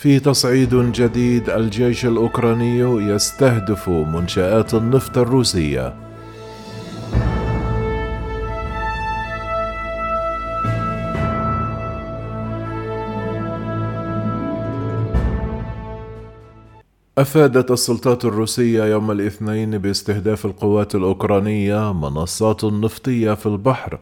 في تصعيد جديد الجيش الأوكراني يستهدف منشآت النفط الروسية. أفادت السلطات الروسية يوم الاثنين باستهداف القوات الأوكرانية منصات نفطية في البحر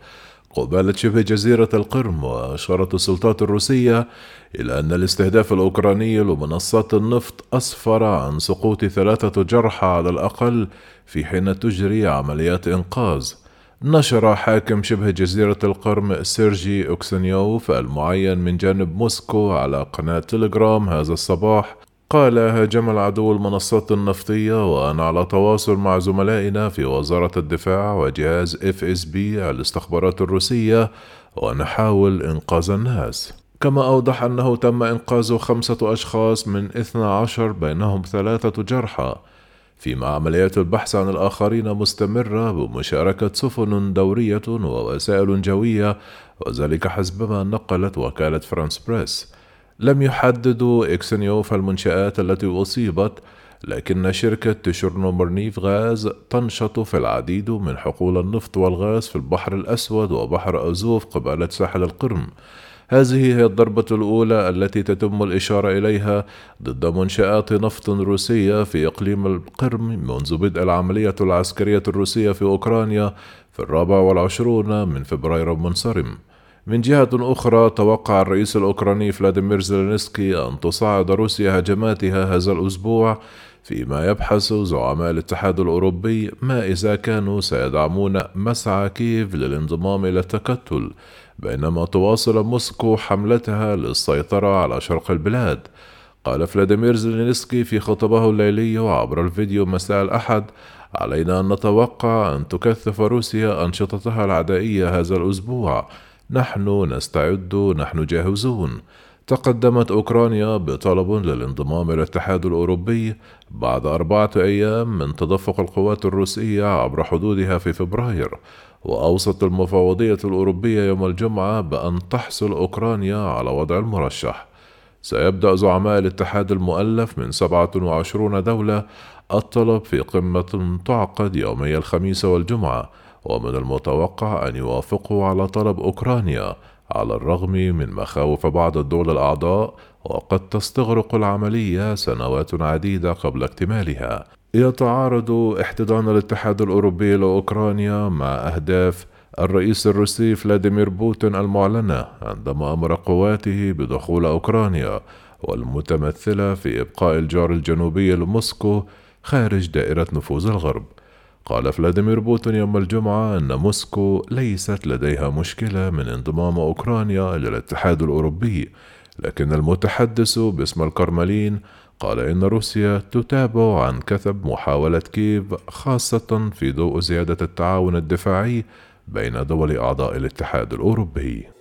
قبالة شبه جزيرة القرم وأشارت السلطات الروسية إلى أن الاستهداف الأوكراني لمنصات النفط أسفر عن سقوط ثلاثة جرحى على الأقل في حين تجري عمليات إنقاذ. نشر حاكم شبه جزيرة القرم سيرجي أكسيونوف المعين من جانب موسكو على قناة تليجرام هذا الصباح قال هاجم العدو المنصات النفطية وأنا على تواصل مع زملائنا في وزارة الدفاع وجهاز FSB الاستخبارات الروسية ونحاول إنقاذ الناس. كما أوضح أنه تم إنقاذ خمسة أشخاص من اثنى عشر بينهم ثلاثة جرحى. فيما عمليات البحث عن الآخرين مستمرة بمشاركة سفن دورية ووسائل جوية وذلك حسب ما نقلت وكالة فرانس بريس. لم يحدد أكسيونوف المنشآت التي أصيبت لكن شركة تشورنومورنفتغاز تنشط في العديد من حقول النفط والغاز في البحر الأسود وبحر أزوف قبالة ساحل القرم. هذه هي الضربة الأولى التي تتم الإشارة إليها ضد منشآت نفط روسية في إقليم القرم منذ بدء العملية العسكرية الروسية في أوكرانيا في الرابع والعشرون من فبراير المنصرم من جهة أخرى توقع الرئيس الأوكراني فلاديمير زيلينسكي أن تصعد روسيا هجماتها هذا الأسبوع فيما يبحث زعماء الاتحاد الأوروبي ما إذا كانوا سيدعمون مسعى كييف للانضمام إلى التكتل بينما تواصل موسكو حملتها للسيطرة على شرق البلاد. قال فلاديمير زيلينسكي في خطبه الليلي عبر الفيديو مساء الأحد علينا أن نتوقع أن تكثف روسيا أنشطتها العدائية هذا الأسبوع نحن نستعد نحن جاهزون. تقدمت أوكرانيا بطلب للانضمام إلى الاتحاد الأوروبي بعد أربعة أيام من تدفق القوات الروسية عبر حدودها في فبراير وأوصت المفوضية الأوروبية يوم الجمعة بأن تحصل أوكرانيا على وضع المرشح. سيبدأ زعماء الاتحاد المؤلف من 27 دولة الطلب في قمة تعقد يومي الخميس والجمعة ومن المتوقع أن يوافقوا على طلب أوكرانيا على الرغم من مخاوف بعض الدول الأعضاء وقد تستغرق العملية سنوات عديدة قبل اكتمالها. يتعارض احتضان الاتحاد الأوروبي لأوكرانيا مع أهداف الرئيس الروسي فلاديمير بوتين المعلنة عندما أمر قواته بدخول أوكرانيا والمتمثلة في إبقاء الجار الجنوبي لموسكو خارج دائرة نفوذ الغرب. قال فلاديمير بوتين يوم الجمعة أن موسكو ليست لديها مشكلة من انضمام أوكرانيا إلى الاتحاد الأوروبي. لكن المتحدث باسم الكرملين قال إن روسيا تتابع عن كثب محاولة كييف خاصة في ضوء زيادة التعاون الدفاعي بين دول أعضاء الاتحاد الأوروبي.